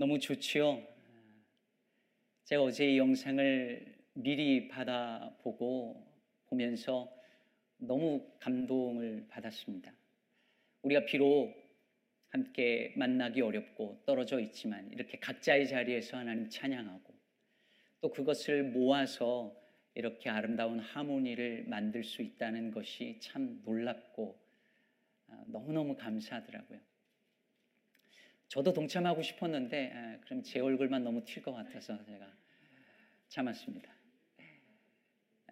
너무 좋지요. 제가 어제 이 영상을 미리 받아보고 보면서 너무 감동을 받았습니다. 우리가 비록 함께 만나기 어렵고 떨어져 있지만 이렇게 각자의 자리에서 하나님 찬양하고 또 그것을 모아서 이렇게 아름다운 하모니를 만들 수 있다는 것이 참 놀랍고 아, 너무너무 감사하더라고요. 저도 동참하고 싶었는데 아, 그럼 제 얼굴만 너무 튈 것 같아서 제가 참았습니다.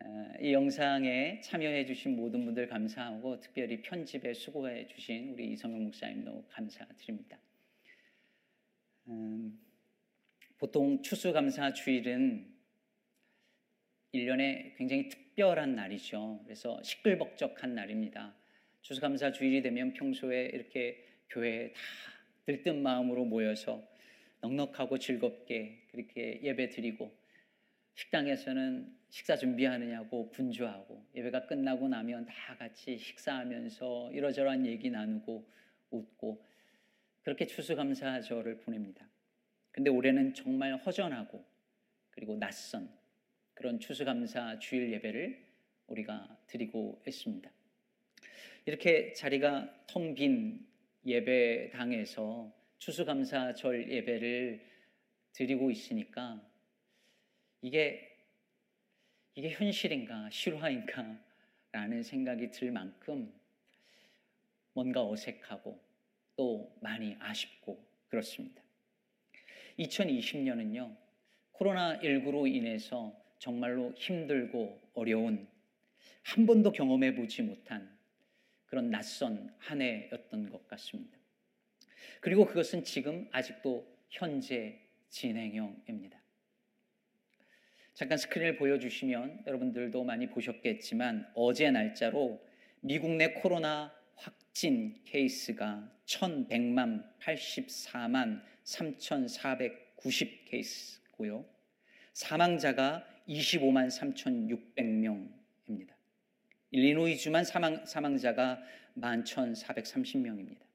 아, 이 영상에 참여해 주신 모든 분들 감사하고 특별히 편집에 수고해 주신 우리 이성영 목사님도 감사드립니다. 음, 보통 추수감사 주일은 1년에 굉장히 특별한 날이죠. 그래서 시끌벅적한 날입니다. 추수감사 주일이 되면 평소에 이렇게 교회에 다 들뜬 마음으로 모여서 넉넉하고 즐겁게 그렇게 예배 드리고 식당에서는 식사 준비하느냐고 분주하고 예배가 끝나고 나면 다 같이 식사하면서 이러저러한 얘기 나누고 웃고 그렇게 추수감사절을 보냅니다. 근데 올해는 정말 허전하고 그리고 낯선 그런 추수감사 주일 예배를 우리가 드리고 있습니다. 이렇게 자리가 텅 빈 예배당에서 추수감사절 예배를 드리고 있으니까 이게 이게 현실인가 실화인가 라는 생각이 들 만큼 뭔가 어색하고 또 많이 아쉽고 그렇습니다. 2020년은요, 코로나19로 인해서 정말로 힘들고 어려운 한 번도 경험해 보지 못한 그런 낯선 한 해였던 것 같습니다. 그리고 그것은 지금 아직도 현재 진행형입니다. 잠깐 스크린을 보여주시면 여러분들도 많이 보셨겠지만 어제 날짜로 미국 내 코로나 확진 케이스가 1100만 84만 3490 케이스고요. 사망자가 25만 3,600명입니다. 일리노이주만 사망, 사망자가 11,430명입니다.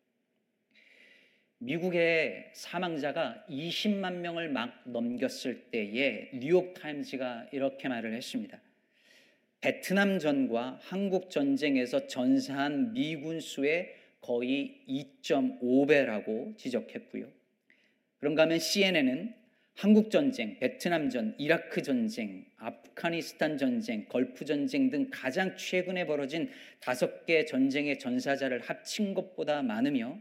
미국의 사망자가 20만 명을 막 넘겼을 때에 뉴욕 타임즈가 이렇게 말을 했습니다. 베트남 전과 한국 전쟁에서 전사한 미군 수의 거의 2.5배라고 지적했고요. 그런가 하면 CNN은 한국 전쟁, 베트남 전, 이라크 전쟁, 아프가니스탄 전쟁, 걸프 전쟁 등 가장 최근에 벌어진 다섯 개 전쟁의 전사자를 합친 것보다 많으며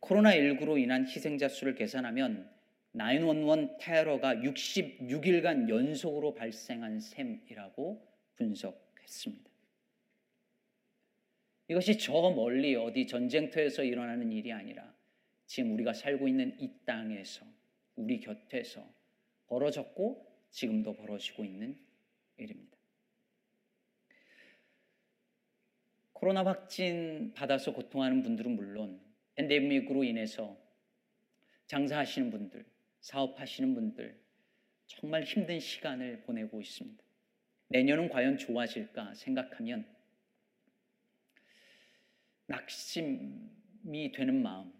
코로나19로 인한 희생자 수를 계산하면 911 테러가 66일간 연속으로 발생한 셈이라고 분석했습니다. 이것이 저 멀리 어디 전쟁터에서 일어나는 일이 아니라 지금 우리가 살고 있는 이 땅에서 우리 곁에서 벌어졌고 지금도 벌어지고 있는 일입니다. 코로나 확진 받아서 고통하는 분들은 물론 팬데믹으로 인해서 장사하시는 분들, 사업하시는 분들 정말 힘든 시간을 보내고 있습니다. 내년은 과연 좋아질까 생각하면 낙심이 되는 마음,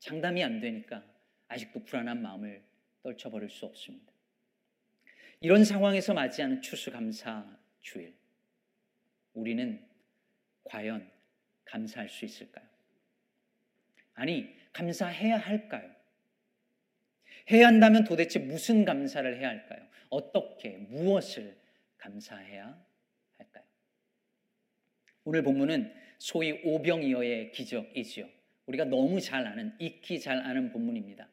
장담이 안 되니까 아직도 불안한 마음을 떨쳐버릴 수 없습니다. 이런 상황에서 맞이하는 추수감사 주일, 우리는 과연 감사할 수 있을까요? 아니, 감사해야 할까요? 해야 한다면 도대체 무슨 감사를 해야 할까요? 어떻게, 무엇을 감사해야 할까요? 오늘 본문은 소위 오병이어의 기적이지요. 우리가 너무 잘 아는, 익히 잘 아는 본문입니다.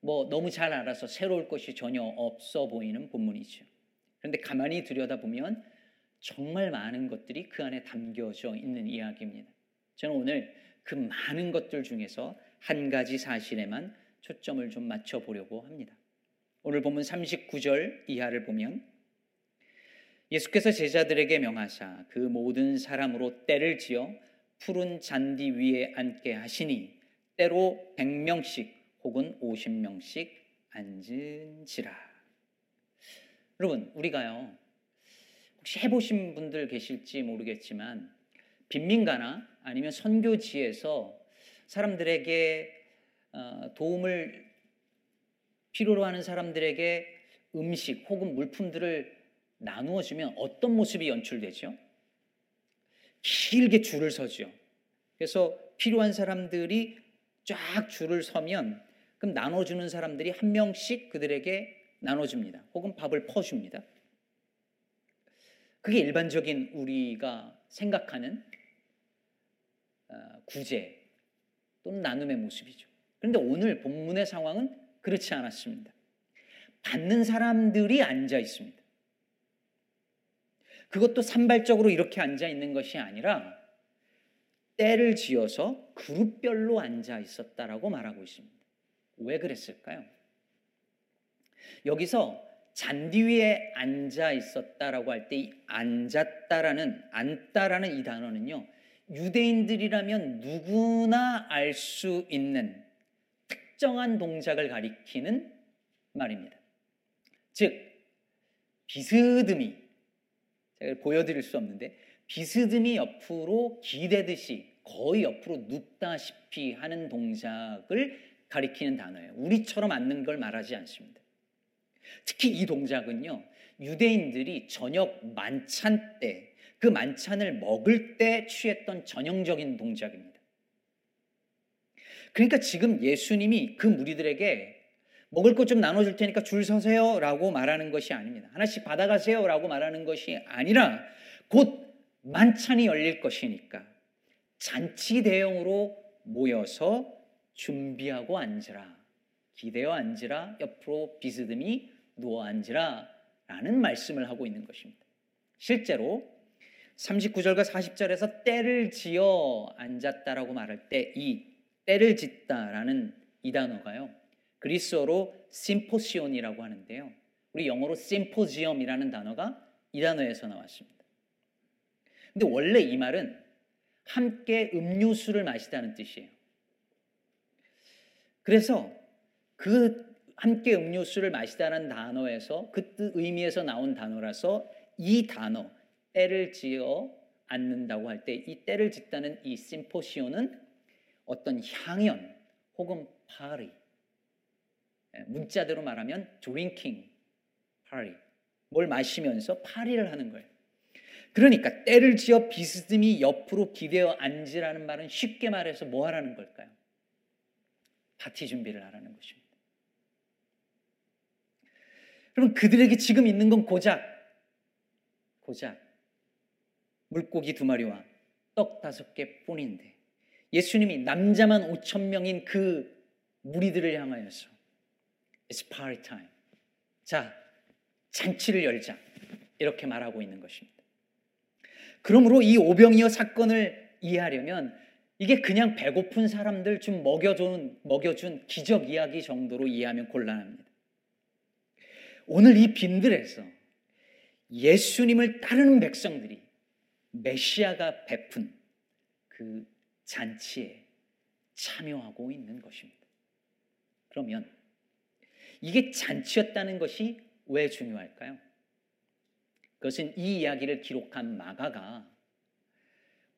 뭐 너무 잘 알아서 새로울 것이 전혀 없어 보이는 본문이죠. 그런데 가만히 들여다보면 정말 많은 것들이 그 안에 담겨져 있는 이야기입니다. 저는 오늘 그 많은 것들 중에서 한 가지 사실에만 초점을 좀 맞춰 보려고 합니다. 오늘 보면 39절 이하를 보면 예수께서 제자들에게 명하사 그 모든 사람으로 때를 지어 푸른 잔디 위에 앉게 하시니 때로 100명씩 혹은 50명씩 앉은지라. 여러분, 우리가요. 혹시 해보신 분들 계실지 모르겠지만 빈민가나 아니면 선교지에서 사람들에게 어, 도움을 필요로 하는 사람들에게 음식 혹은 물품들을 나누어 주면 어떤 모습이 연출되죠? 길게 줄을 서죠. 그래서 필요한 사람들이 쫙 줄을 서면 그럼 나눠주는 사람들이 한 명씩 그들에게 나눠줍니다. 혹은 밥을 퍼줍니다. 그게 일반적인 우리가 생각하는 어, 구제 또는 나눔의 모습이죠. 그런데 오늘 본문의 상황은 그렇지 않았습니다. 받는 사람들이 앉아 있습니다. 그것도 산발적으로 이렇게 앉아 있는 것이 아니라 때를 지어서 그룹별로 앉아 있었다라고 말하고 있습니다. 왜 그랬을까요? 여기서 잔디 위에 앉아 있었다라고 할 때 이 앉았다라는 앉다라는 이 단어는요. 유대인들이라면 누구나 알 수 있는 특정한 동작을 가리키는 말입니다. 즉 비스듬히 제가 보여드릴 수 없는데 비스듬히 옆으로 기대듯이 거의 옆으로 눕다시피 하는 동작을 가리키는 단어예요. 우리처럼 앉는 걸 말하지 않습니다. 특히 이 동작은요, 유대인들이 저녁 만찬 때, 그 만찬을 먹을 때 취했던 전형적인 동작입니다. 그러니까 지금 예수님이 그 무리들에게 먹을 것 좀 나눠줄 테니까 줄 서세요 라고 말하는 것이 아닙니다. 하나씩 받아가세요 라고 말하는 것이 아니라 곧 만찬이 열릴 것이니까 잔치 대형으로 모여서 준비하고 앉으라. 기대어 앉으라. 옆으로 비스듬히 누워 앉으라. 라는 말씀을 하고 있는 것입니다. 실제로 39절과 40절에서 때를 지어 앉았다라고 말할 때 이 때를 짓다라는 이 단어가요. 그리스어로 심포시온이라고 하는데요. 우리 영어로 심포지엄이라는 단어가 이 단어에서 나왔습니다. 근데 원래 이 말은 함께 음료수를 마시다는 뜻이에요. 그래서 그 함께 음료수를 마시다는 단어에서 그뜻 의미에서 나온 단어라서 이 단어 때를 지어 앉는다고 할 때 이 때를 짓다는 이 심포시온은 어떤 향연 혹은 파리 예, 문자대로 말하면 drinking party 뭘 마시면서 파리를 하는 거예요. 그러니까 때를 지어 비스듬히 옆으로 기대어 앉으라는 말은 쉽게 말해서 뭐 하라는 걸까요? 파티 준비를 하라는 것입니다. 여러분 그들에게 지금 있는 건 고작 고작 물고기 두 마리와 떡 다섯 개 뿐인데 예수님이 남자만 5천 명인 그 무리들을 향하여서 It's party time. 자, 잔치를 열자. 이렇게 말하고 있는 것입니다. 그러므로 이 오병이어 사건을 이해하려면 이게 그냥 배고픈 사람들 좀 먹여준, 먹여준 기적 이야기 정도로 이해하면 곤란합니다. 오늘 이 빈들에서 예수님을 따르는 백성들이 메시아가 베푼 그 잔치에 참여하고 있는 것입니다. 그러면 이게 잔치였다는 것이 왜 중요할까요? 그것은 이 이야기를 기록한 마가가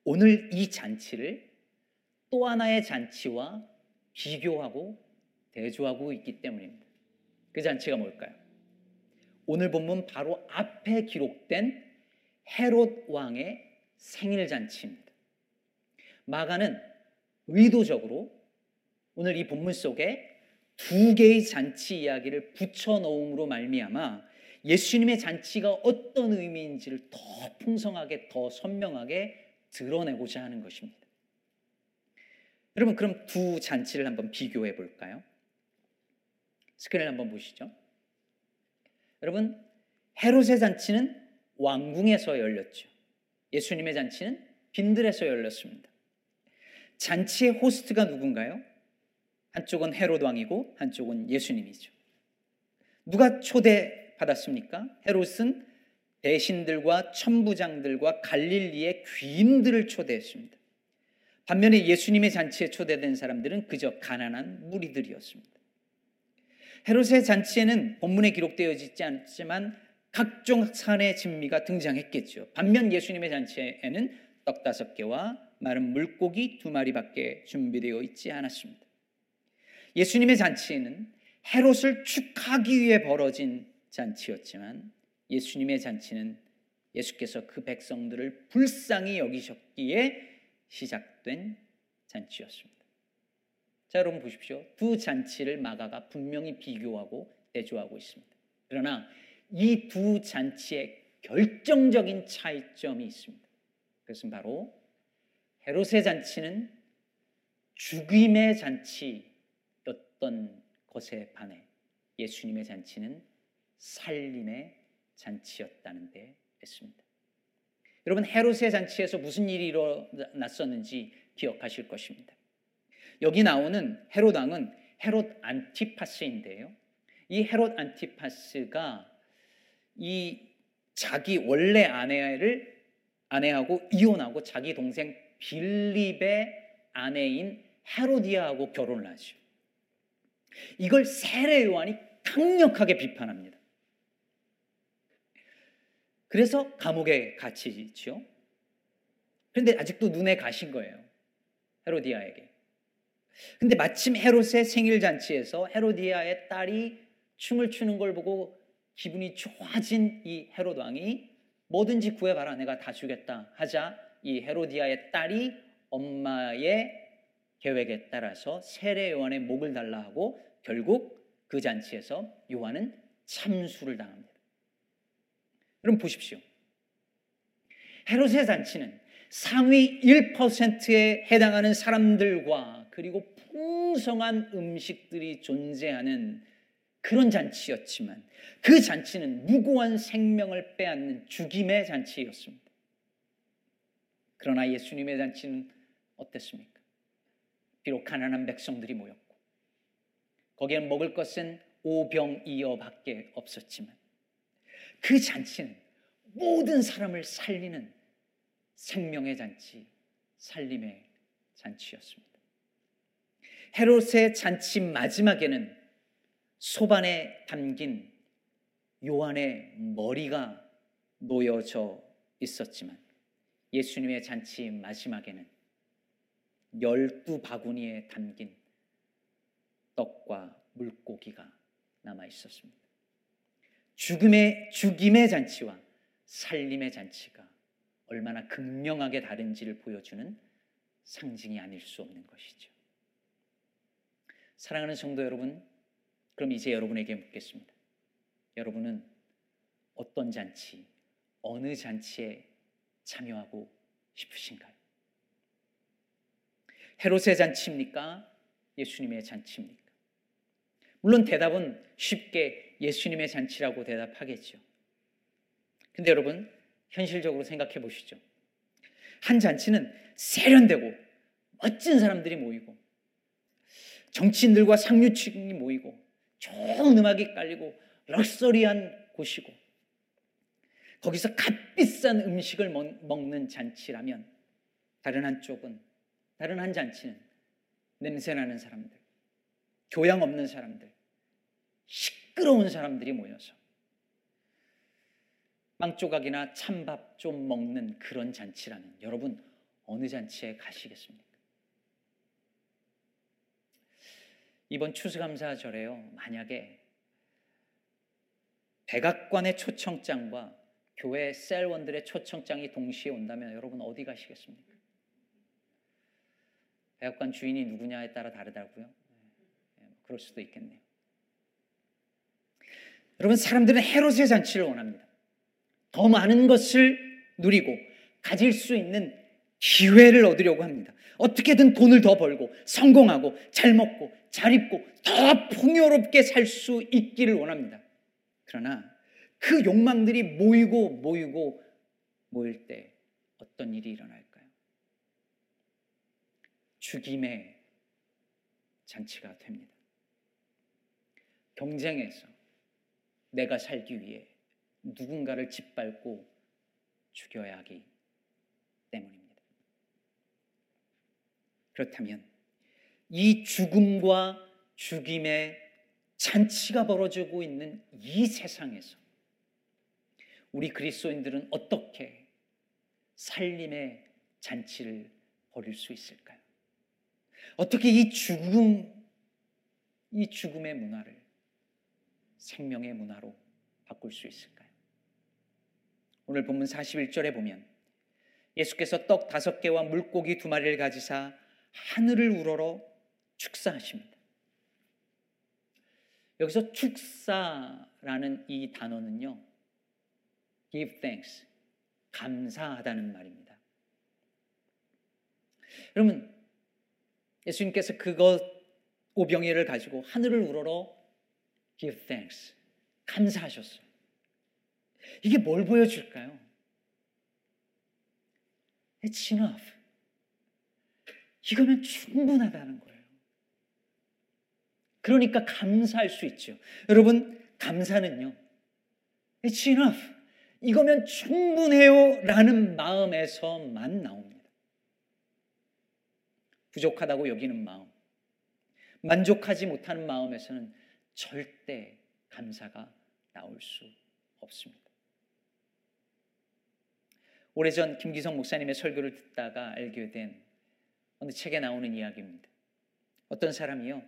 오늘 이 잔치를 또 하나의 잔치와 비교하고 대조하고 있기 때문입니다. 그 잔치가 뭘까요? 오늘 본문 바로 앞에 기록된 헤롯 왕의 생일 잔치입니다. 마가는 의도적으로 오늘 이 본문 속에 두 개의 잔치 이야기를 붙여 놓음으로 말미암아 예수님의 잔치가 어떤 의미인지를 더 풍성하게 더 선명하게 드러내고자 하는 것입니다. 여러분 그럼 두 잔치를 한번 비교해 볼까요? 스크린을 한번 보시죠. 여러분 헤롯의 잔치는 왕궁에서 열렸죠. 예수님의 잔치는 빈들에서 열렸습니다. 잔치의 호스트가 누군가요? 한쪽은 헤롯 왕이고 한쪽은 예수님이죠. 누가 초대받았습니까? 헤롯은 대신들과 천부장들과 갈릴리의 귀인들을 초대했습니다. 반면에 예수님의 잔치에 초대된 사람들은 그저 가난한 무리들이었습니다. 헤롯의 잔치에는 본문에 기록되어 있지 않지만 각종 산의 진미가 등장했겠죠. 반면 예수님의 잔치에는 떡 다섯 개와 마른 물고기 두 마리밖에 준비되어 있지 않았습니다. 예수님의 잔치에는 헤롯을 축하기 위해 벌어진 잔치였지만 예수님의 잔치는 예수께서 그 백성들을 불쌍히 여기셨기에 시작 된 잔치였습니다. 자, 여러분 보십시오. 두 잔치를 마가가 분명히 비교하고 대조하고 있습니다. 그러나 이 두 잔치의 결정적인 차이점이 있습니다. 그것은 바로 헤롯의 잔치는 죽임의 잔치였던 것에 반해 예수님의 잔치는 살림의 잔치였다는 데 있습니다. 여러분 헤롯의 잔치에서 무슨 일이 일어났었는지 기억하실 것입니다. 여기 나오는 헤롯 왕은 헤롯 안티파스인데요. 이 헤롯 안티파스가 이 자기 원래 아내를 아내하고 이혼하고 자기 동생 빌립의 아내인 헤로디아하고 결혼을 하죠. 이걸 세례 요한이 강력하게 비판합니다. 그래서 감옥에 갇히죠. 그런데 아직도 눈에 가신 거예요. 헤로디아에게. 근데 마침 헤롯의 생일 잔치에서 헤로디아의 딸이 춤을 추는 걸 보고 기분이 좋아진 이 헤롯 왕이 뭐든지 구해봐라 내가 다 주겠다 하자 이 헤로디아의 딸이 엄마의 계획에 따라서 세례 요한의 목을 달라 하고 결국 그 잔치에서 요한은 참수를 당합니다. 여러분 보십시오. 헤롯의 잔치는 상위 1%에 해당하는 사람들과 그리고 풍성한 음식들이 존재하는 그런 잔치였지만 그 잔치는 무고한 생명을 빼앗는 죽임의 잔치였습니다. 그러나 예수님의 잔치는 어땠습니까? 비록 가난한 백성들이 모였고 거기에 먹을 것은 오병이어밖에 없었지만 그 잔치는 모든 사람을 살리는 생명의 잔치, 살림의 잔치였습니다. 헤롯의 잔치 마지막에는 소반에 담긴 요한의 머리가 놓여져 있었지만 예수님의 잔치 마지막에는 열두 바구니에 담긴 떡과 물고기가 남아 있었습니다. 죽음의 죽임의 잔치와 살림의 잔치가 얼마나 극명하게 다른지를 보여주는 상징이 아닐 수 없는 것이죠. 사랑하는 성도 여러분, 그럼 이제 여러분에게 묻겠습니다. 여러분은 어떤 잔치, 어느 잔치에 참여하고 싶으신가요? 헤롯의 잔치입니까? 예수님의 잔치입니까? 물론 대답은 쉽게 예수님의 잔치라고 대답하겠죠. 근데 여러분, 현실적으로 생각해 보시죠. 한 잔치는 세련되고 멋진 사람들이 모이고 정치인들과 상류층이 모이고 좋은 음악이 깔리고 럭셔리한 곳이고 거기서 값비싼 음식을 먹는 잔치라면 다른 한쪽은 다른 한 잔치는 냄새나는 사람들, 교양 없는 사람들, 시끄러운 사람들이 모여서 빵 조각이나 찬밥 좀 먹는 그런 잔치라면 여러분 어느 잔치에 가시겠습니까? 이번 추수감사절에요. 만약에 백악관의 초청장과 교회 셀원들의 초청장이 동시에 온다면 여러분 어디 가시겠습니까? 백악관 주인이 누구냐에 따라 다르다고요. 네, 뭐 그럴 수도 있겠네요. 여러분 사람들은 헤롯의 잔치를 원합니다. 더 많은 것을 누리고 가질 수 있는 기회를 얻으려고 합니다. 어떻게든 돈을 더 벌고 성공하고 잘 먹고 잘 입고 더 풍요롭게 살 수 있기를 원합니다. 그러나 그 욕망들이 모이고 모이고 모일 때 어떤 일이 일어날까요? 죽임의 잔치가 됩니다. 경쟁에서 내가 살기 위해 누군가를 짓밟고 죽여야 하기 때문입니다. 그렇다면 이 죽음과 죽임의 잔치가 벌어지고 있는 이 세상에서 우리 그리스도인들은 어떻게 살림의 잔치를 벌일 수 있을까요? 어떻게 이 죽음, 이 죽음의 문화를 생명의 문화로 바꿀 수 있을까요? 오늘 본문 41절에 보면 예수께서 떡 다섯 개와 물고기 두 마리를 가지사 하늘을 우러러 축사하십니다. 여기서 축사라는 이 단어는요, give thanks, 감사하다는 말입니다. 여러분, 예수님께서 그것 오병이를 가지고 하늘을 우러러 give thanks, 감사하셨어요. 이게 뭘 보여줄까요? It's enough. 이거면 충분하다는 거예요. 그러니까 감사할 수 있죠. 여러분, 감사는요. It's enough. 이거면 충분해요. 라는 마음에서만 나옵니다. 부족하다고 여기는 마음, 만족하지 못하는 마음에서는 절대 감사가 나올 수 없습니다. 오래전 김기성 목사님의 설교를 듣다가 알게 된 어느 책에 나오는 이야기입니다. 어떤 사람이요.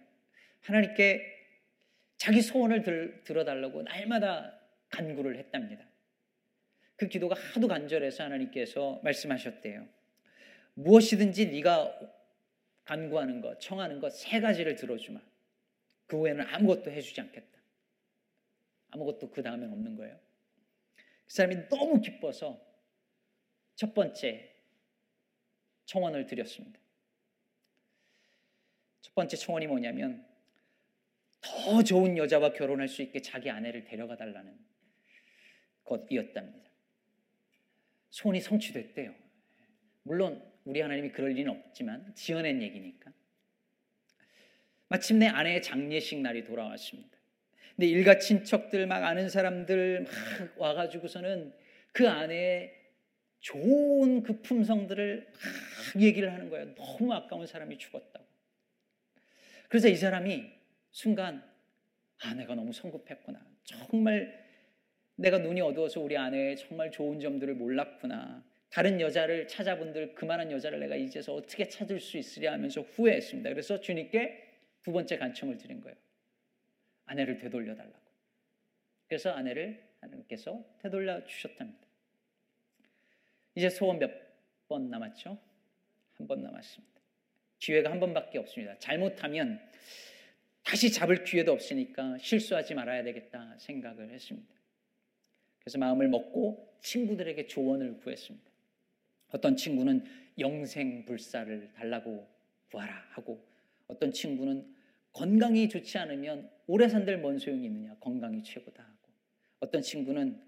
하나님께 자기 소원을 들, 들어달라고 날마다 간구를 했답니다. 그 기도가 하도 간절해서 하나님께서 말씀하셨대요. 무엇이든지 네가 간구하는 것, 청하는 것 세 가지를 들어주마. 그 후에는 아무것도 해주지 않겠다. 아무것도 그 다음엔 없는 거예요. 그 사람이 너무 기뻐서 첫 번째 청원을 드렸습니다. 첫 번째 청원이 뭐냐면 더 좋은 여자와 결혼할 수 있게 자기 아내를 데려가 달라는 것이었답니다. 소원이 성취됐대요. 물론 우리 하나님이 그럴 리는 없지만 지어낸 얘기니까. 마침내 아내의 장례식 날이 돌아왔습니다. 근데 일가 친척들 막 아는 사람들 막 와가지고서는 그 아내의 좋은 그 품성들을 막 얘기를 하는 거예요. 너무 아까운 사람이 죽었다고. 그래서 이 사람이 순간 아 내가 너무 성급했구나. 정말 내가 눈이 어두워서 우리 아내의 정말 좋은 점들을 몰랐구나. 다른 여자를 찾아본들 그만한 여자를 내가 이제서 어떻게 찾을 수 있으랴 하면서 후회했습니다. 그래서 주님께 두 번째 간청을 드린 거예요. 아내를 되돌려 달라고. 그래서 아내를 하나님께서 되돌려 주셨답니다. 이제 소원 몇 번 남았죠? 한 번 남았습니다. 기회가 한 번밖에 없습니다. 잘못하면 다시 잡을 기회도 없으니까 실수하지 말아야 되겠다 생각을 했습니다. 그래서 마음을 먹고 친구들에게 조언을 구했습니다. 어떤 친구는 영생불사를 달라고 구하라 하고 어떤 친구는 건강이 좋지 않으면 오래 산들 뭔 소용이 있느냐? 건강이 최고다 하고. 어떤 친구는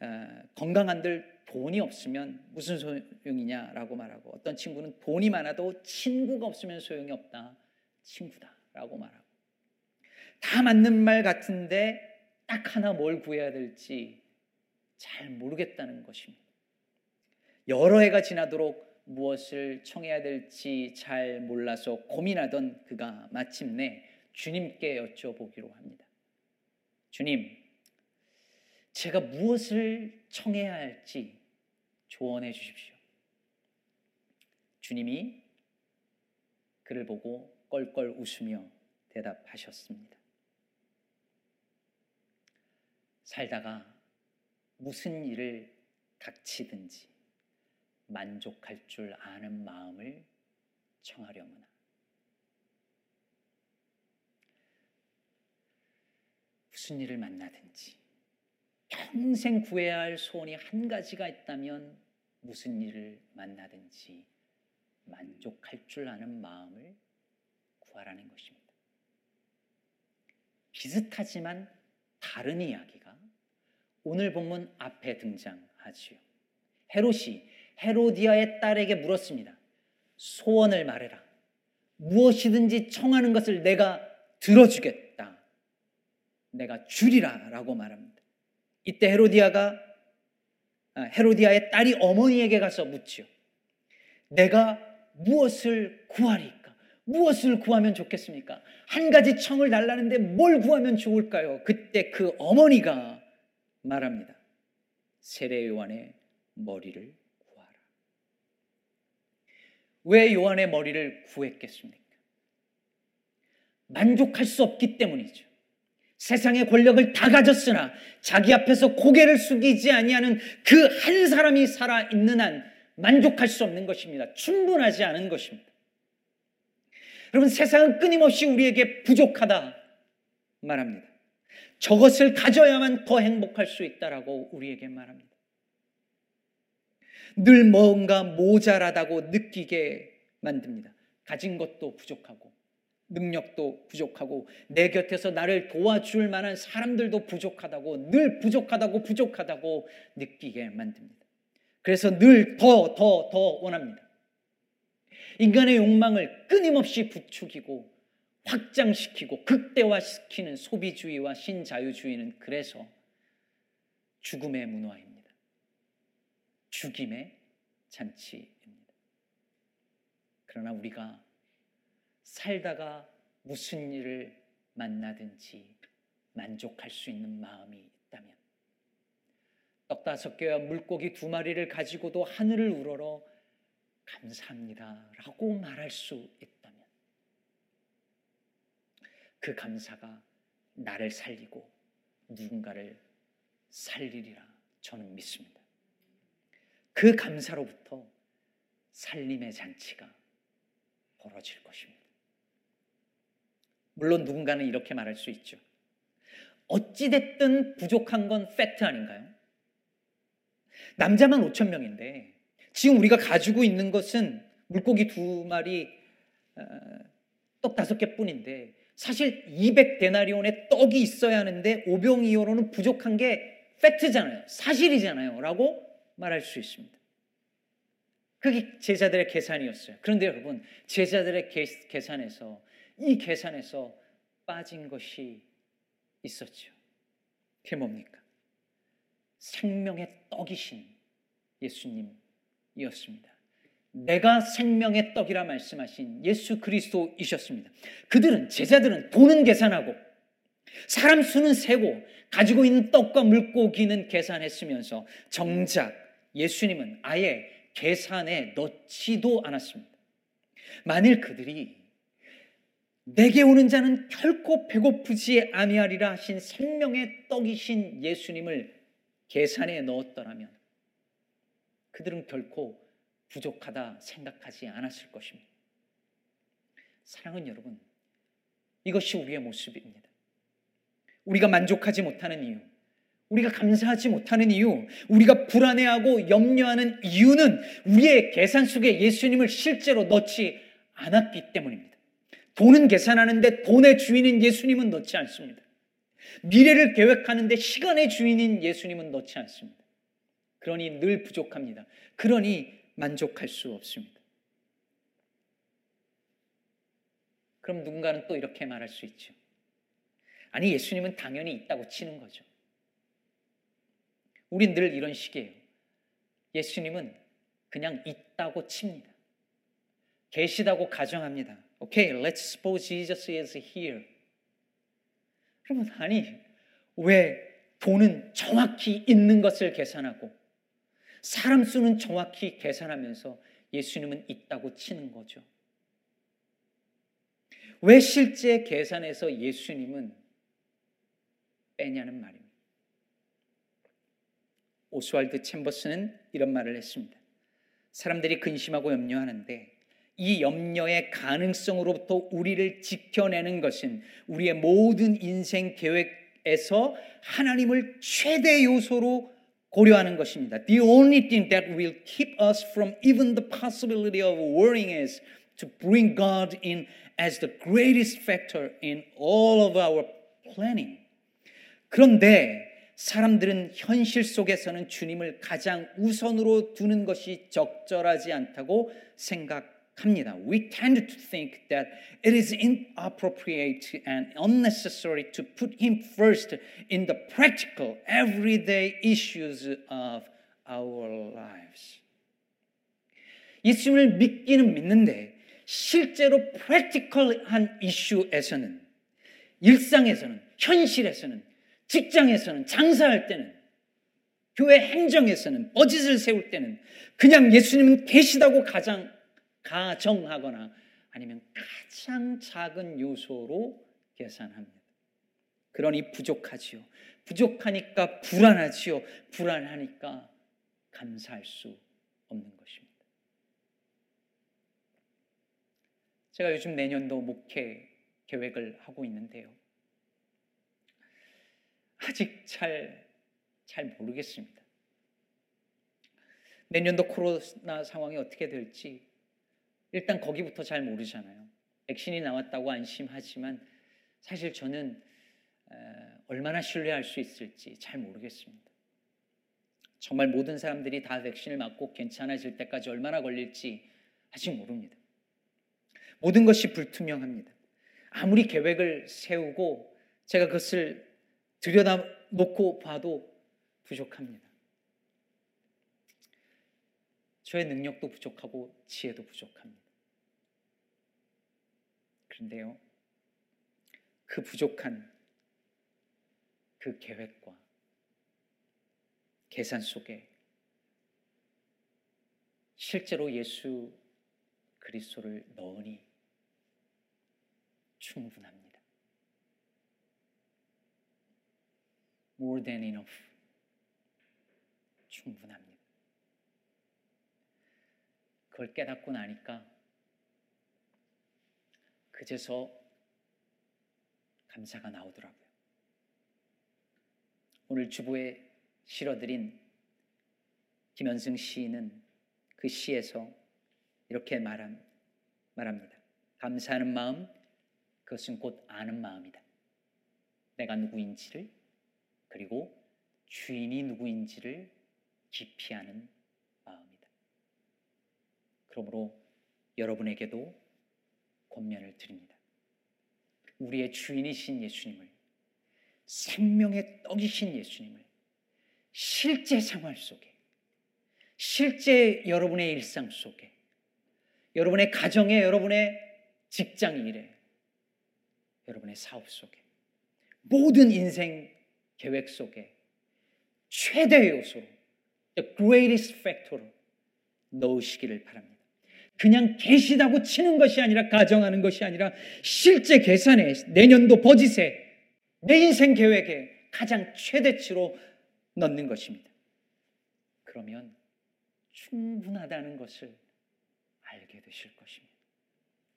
어, 건강한들 돈이 없으면 무슨 소용이냐라고 말하고 어떤 친구는 돈이 많아도 친구가 없으면 소용이 없다. 친구다라고 말하고. 다 맞는 말 같은데 딱 하나 뭘 구해야 될지 잘 모르겠다는 것입니다. 여러 해가 지나도록 무엇을 청해야 될지 잘 몰라서 고민하던 그가 마침내 주님께 여쭤보기로 합니다. 주님, 제가 무엇을 청해야 할지 조언해 주십시오. 주님이 그를 보고 껄껄 웃으며 대답하셨습니다. 살다가 무슨 일을 닥치든지 만족할 줄 아는 마음을 청하려무나. 무슨 일을 만나든지 평생 구해야 할 소원이 한 가지가 있다면 무슨 일을 만나든지 만족할 줄 아는 마음을 구하라는 것입니다. 비슷하지만 다른 이야기가 오늘 본문 앞에 등장하지요. 헤롯이 헤로디아의 딸에게 물었습니다. 소원을 말해라. 무엇이든지 청하는 것을 내가 들어주겠다. 내가 주리라 라고 말합니다. 이때 헤로디아가 아, 헤로디아의 딸이 어머니에게 가서 묻지요. 내가 무엇을 구하리까? 무엇을 구하면 좋겠습니까? 한 가지 청을 달라는데 뭘 구하면 좋을까요? 그때 그 어머니가 말합니다. 세례 요한의 머리를. 왜 요한의 머리를 구했겠습니까? 만족할 수 없기 때문이죠. 세상의 권력을 다 가졌으나 자기 앞에서 고개를 숙이지 아니하는 그 한 사람이 살아 있는 한 만족할 수 없는 것입니다. 충분하지 않은 것입니다. 여러분 세상은 끊임없이 우리에게 부족하다 말합니다. 저것을 가져야만 더 행복할 수 있다라고 우리에게 말합니다. 늘 뭔가 모자라다고 느끼게 만듭니다. 가진 것도 부족하고 능력도 부족하고 내 곁에서 나를 도와줄 만한 사람들도 부족하다고 늘 부족하다고 부족하다고 느끼게 만듭니다. 그래서 늘 더 더 더 원합니다. 인간의 욕망을 끊임없이 부추기고 확장시키고 극대화시키는 소비주의와 신자유주의는 그래서 죽음의 문화입니다. 죽임의 잔치입니다. 그러나 우리가 살다가 무슨 일을 만나든지 만족할 수 있는 마음이 있다면 떡 다섯 개와 물고기 두 마리를 가지고도 하늘을 우러러 감사합니다 라고 말할 수 있다면 그 감사가 나를 살리고 누군가를 살리리라 저는 믿습니다. 그 감사로부터 살림의 잔치가 벌어질 것입니다. 물론 누군가는 이렇게 말할 수 있죠. 어찌됐든 부족한 건 팩트 아닌가요? 남자만 5천 명인데 지금 우리가 가지고 있는 것은 물고기 두 마리, 어, 떡 다섯 개 뿐인데 사실 200데나리온의 떡이 있어야 하는데 오병이어로는 부족한 게 팩트잖아요. 사실이잖아요. 라고 말할 수 있습니다. 그게 제자들의 계산이었어요. 그런데 여러분, 제자들의 계산에서 이 계산에서 빠진 것이 있었죠. 그게 뭡니까? 생명의 떡이신 예수님이었습니다. 내가 생명의 떡이라 말씀하신 예수 그리스도이셨습니다. 그들은 제자들은 돈은 계산하고 사람 수는 세고 가지고 있는 떡과 물고기는 계산했으면서 정작 예수님은 아예 계산에 넣지도 않았습니다. 만일 그들이 내게 오는 자는 결코 배고프지 아니하리라 하신 생명의 떡이신 예수님을 계산에 넣었더라면 그들은 결코 부족하다 생각하지 않았을 것입니다. 사랑은 여러분, 이것이 우리의 모습입니다. 우리가 만족하지 못하는 이유, 우리가 감사하지 못하는 이유, 우리가 불안해하고 염려하는 이유는 우리의 계산 속에 예수님을 실제로 넣지 않았기 때문입니다. 돈은 계산하는데 돈의 주인인 예수님은 넣지 않습니다. 미래를 계획하는데 시간의 주인인 예수님은 넣지 않습니다. 그러니 늘 부족합니다. 그러니 만족할 수 없습니다. 그럼 누군가는 또 이렇게 말할 수 있죠. 아니, 예수님은 당연히 있다고 치는 거죠. 우린 늘 이런 식이에요. 예수님은 그냥 있다고 칩니다. 계시다고 가정합니다. Okay, let's suppose Jesus is here. 그러면 아니 왜 돈은 정확히 있는 것을 계산하고 사람 수는 정확히 계산하면서 예수님은 있다고 치는 거죠. 왜 실제 계산에서 예수님은 빼냐는 말입니다. 오스왈드 챔버스는 이런 말을 했습니다. 사람들이 근심하고 염려하는데 이 염려의 가능성으로부터 우리를 지켜내는 것은 우리의 모든 인생 계획에서 하나님을 최대 요소로 고려하는 것입니다. The only thing that will keep us from even the possibility of worrying is to bring God in as the greatest factor in all of our planning. 그런데 사람들은 현실 속에서는 주님을 가장 우선으로 두는 것이 적절하지 않다고 생각 합니다. We tend to think that it is inappropriate and unnecessary to put him first in the practical, everyday issues of our lives. 예수님을 믿기는 믿는데 실제로 프랙티컬한 이슈에서는 일상에서는 현실에서는 직장에서는 장사할 때는 교회 행정에서는 버짓을 세울 때는 그냥 예수님은 계시다고 가장 가정하거나 아니면 가장 작은 요소로 계산합니다. 그러니 부족하지요. 부족하니까 불안하지요. 불안하니까 감사할 수 없는 것입니다. 제가 요즘 내년도 목회 계획을 하고 있는데요. 아직 잘, 잘 모르겠습니다. 내년도 코로나 상황이 어떻게 될지 일단 거기부터 잘 모르잖아요. 백신이 나왔다고 안심하지만 사실 저는 얼마나 신뢰할 수 있을지 잘 모르겠습니다. 정말 모든 사람들이 다 백신을 맞고 괜찮아질 때까지 얼마나 걸릴지 아직 모릅니다. 모든 것이 불투명합니다. 아무리 계획을 세우고 제가 그것을 들여다놓고 봐도 부족합니다. 저의 능력도 부족하고 지혜도 부족합니다. 그런데요, 그 부족한 그 계획과 계산 속에 실제로 예수 그리스도를 넣으니 충분합니다. More than enough. 충분합니다. 그걸 깨닫고 나니까 그제서 감사가 나오더라고요. 오늘 주부에 실어드린 김현승 시인은 그 시에서 이렇게 말한, 말합니다. 감사하는 마음, 그것은 곧 아는 마음이다. 내가 누구인지를 그리고 주인이 누구인지를 아는 마음이다. 그러므로 여러분에게도 권면을 드립니다. 우리의 주인이신 예수님을 생명의 떡이신 예수님을 실제 생활 속에 실제 여러분의 일상 속에 여러분의 가정에 여러분의 직장 일에 여러분의 사업 속에 모든 인생 계획 속에 최대 요소로 the greatest factor로 넣으시기를 바랍니다. 그냥 계시다고 치는 것이 아니라 가정하는 것이 아니라 실제 계산에 내년도 버짓에 내 인생 계획에 가장 최대치로 넣는 것입니다. 그러면 충분하다는 것을 알게 되실 것입니다.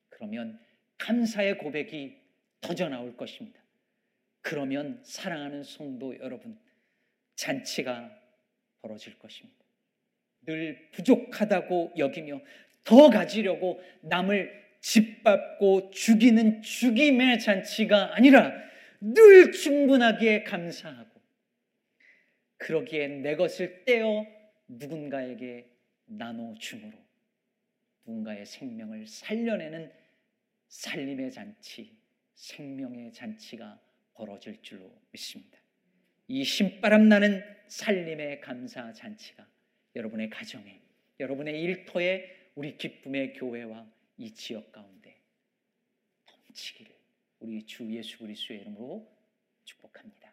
그러면 감사의 고백이 터져 나올 것입니다. 그러면 사랑하는 성도 여러분, 잔치가 벌어질 것입니다. 늘 부족하다고 여기며 더 가지려고 남을 짓밟고 죽이는 죽임의 잔치가 아니라 늘 충분하기에 감사하고 그러기에 내 것을 떼어 누군가에게 나눠줌으로 누군가의 생명을 살려내는 살림의 잔치, 생명의 잔치가 벌어질 줄로 믿습니다. 이 신바람 나는 살림의 감사 잔치가 여러분의 가정에, 여러분의 일터에 우리 기쁨의 교회와 이 지역 가운데 넘치기를 우리 주 예수 그리스도의 이름으로 축복합니다.